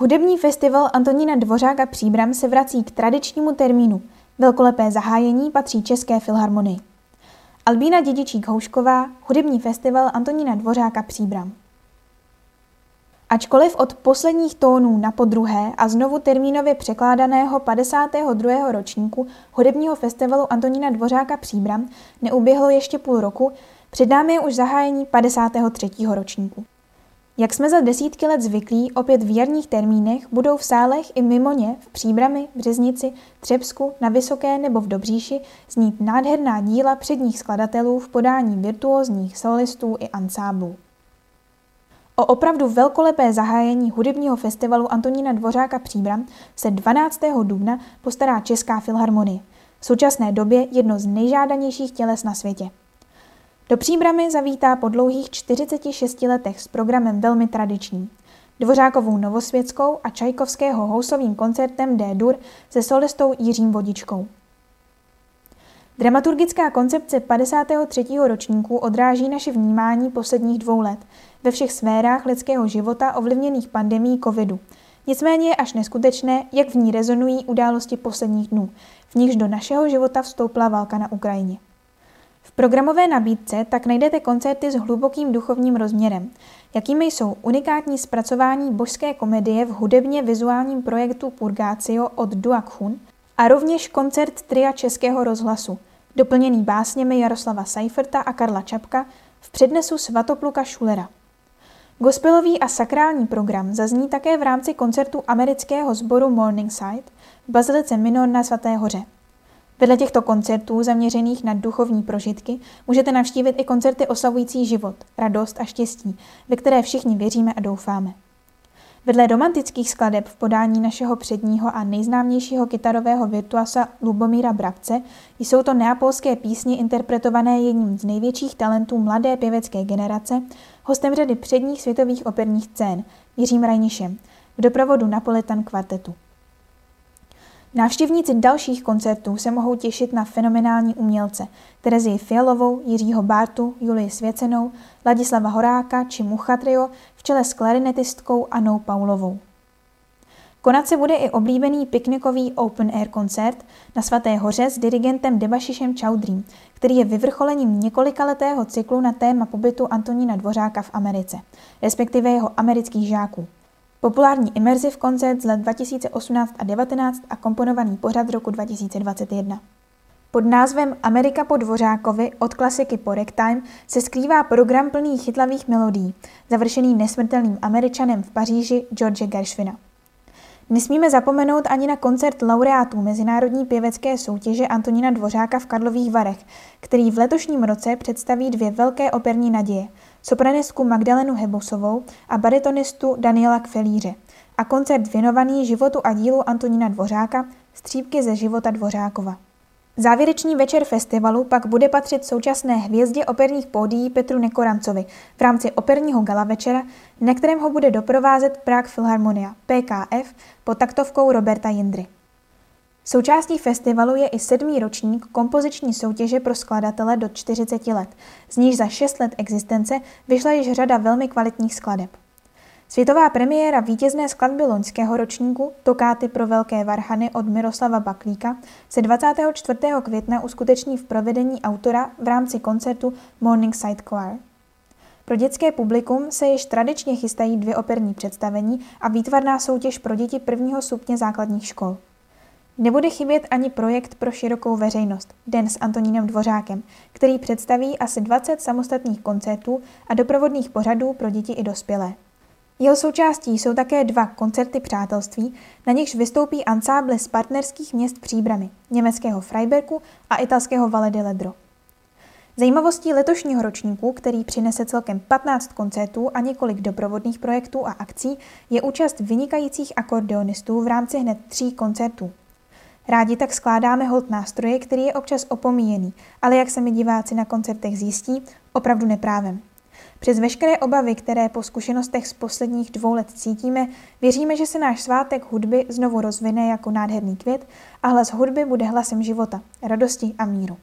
Hudební festival Antonína Dvořáka Příbram se vrací k tradičnímu termínu. Velkolepé zahájení patří České filharmonii. Albína Dědičík-Houšková, hudební festival Antonína Dvořáka Příbram. Ačkoliv od posledních tónů na podruhé a znovu termínově překládaného 52. ročníku hudebního festivalu Antonína Dvořáka Příbram neuběhlo ještě půl roku, před námi je už zahájení 53. ročníku. Jak jsme za desítky let zvyklí, opět v jarních termínech budou v sálech i mimo ně v Příbrami, Březnici, Třebsku, na Vysoké nebo v Dobříši znít nádherná díla předních skladatelů v podání virtuózních solistů i ansáblů. O opravdu velkolepé zahájení hudebního festivalu Antonína Dvořáka Příbram se 12. dubna postará Česká filharmonie, v současné době jedno z nejžádanějších těles na světě. Do Příbramy zavítá po dlouhých 46 letech s programem velmi tradičním. Dvořákovou Novosvětskou a Čajkovského housovým koncertem D-dur se solistou Jiřím Vodičkou. Dramaturgická koncepce 53. ročníku odráží naše vnímání posledních dvou let ve všech sférách lidského života ovlivněných pandemí covidu. Nicméně je až neskutečné, jak v ní rezonují události posledních dnů, v nichž do našeho života vstoupila válka na Ukrajině. V programové nabídce tak najdete koncerty s hlubokým duchovním rozměrem, jakými jsou unikátní zpracování božské komedie v hudebně vizuálním projektu Purgácio od Duakhun a rovněž koncert tria Českého rozhlasu, doplněný básněmi Jaroslava Seiferta a Karla Čapka v přednesu Svatopluka Schulera. Gospelový a sakrální program zazní také v rámci koncertu amerického sboru Morningside v Bazilice Minor na Svaté hoře. Vedle těchto koncertů zaměřených na duchovní prožitky můžete navštívit i koncerty oslavující život, radost a štěstí, ve které všichni věříme a doufáme. Vedle romantických skladeb v podání našeho předního a nejznámějšího kytarového virtuasa Lubomíra Brabce jsou to neapolské písně interpretované jedním z největších talentů mladé pěvecké generace, hostem řady předních světových operních scén, Jiřím Rajnišem, v doprovodu Napolitan kvartetu. Návštěvníci dalších koncertů se mohou těšit na fenomenální umělce Terezii Fialovou, Jiřího Bártu, Julii Svěcenou, Ladislava Horáka či Muchatrio v čele s klarinetistkou Anou Paulovou. Konat se bude i oblíbený piknikový open air koncert na Svaté hoře s dirigentem Debašišem Čaudrým, který je vyvrcholením několikaletého cyklu na téma pobytu Antonína Dvořáka v Americe, respektive jeho amerických žáků. Populární immersive koncert z let 2018 a 2019 a komponovaný pořad roku 2021. Pod názvem Amerika po Dvořákovi od klasiky po ragtime se skrývá program plný chytlavých melodií, završený nesmrtelným američanem v Paříži George Gershwina. Nesmíme zapomenout ani na koncert laureátů Mezinárodní pěvecké soutěže Antonína Dvořáka v Karlových Varech, který v letošním roce představí dvě velké operní naděje – sopranistku Magdalenu Hebosovou a baritonistu Daniela Kfelíře a koncert věnovaný životu a dílu Antonína Dvořáka Střípky ze života Dvořákova. Závěrečný večer festivalu pak bude patřit současné hvězdě operních pódií Petru Nekorancovi v rámci operního gala večera, na kterém ho bude doprovázet Prague Philharmonia PKF pod taktovkou Roberta Jindry. Součástí festivalu je i sedmý ročník kompoziční soutěže pro skladatele do 40 let, z níž za 6 let existence vyšla již řada velmi kvalitních skladeb. Světová premiéra vítězné skladby loňského ročníku Tokáty pro velké varhany od Miroslava Baklíka se 24. května uskuteční v provedení autora v rámci koncertu Morningside Choir. Pro dětské publikum se již tradičně chystají dvě operní představení a výtvarná soutěž pro děti prvního stupně základních škol. Nebude chybět ani projekt pro širokou veřejnost Den s Antonínem Dvořákem, který představí asi 20 samostatných koncertů a doprovodných pořadů pro děti i dospělé. Jeho součástí jsou také dva koncerty přátelství, na nichž vystoupí ansáble z partnerských měst Příbramy, německého Freibergu a italského Valle di Ledro. Zajímavostí letošního ročníku, který přinese celkem 15 koncertů a několik doprovodných projektů a akcí, je účast vynikajících akordeonistů v rámci hned tří koncertů. Rádi tak skládáme hold nástroje, který je občas opomíjený, ale jak se mi diváci na koncertech zjistí, opravdu neprávem. Přes veškeré obavy, které po zkušenostech z posledních dvou let cítíme, věříme, že se náš svátek hudby znovu rozvine jako nádherný květ a hlas hudby bude hlasem života, radosti a míru.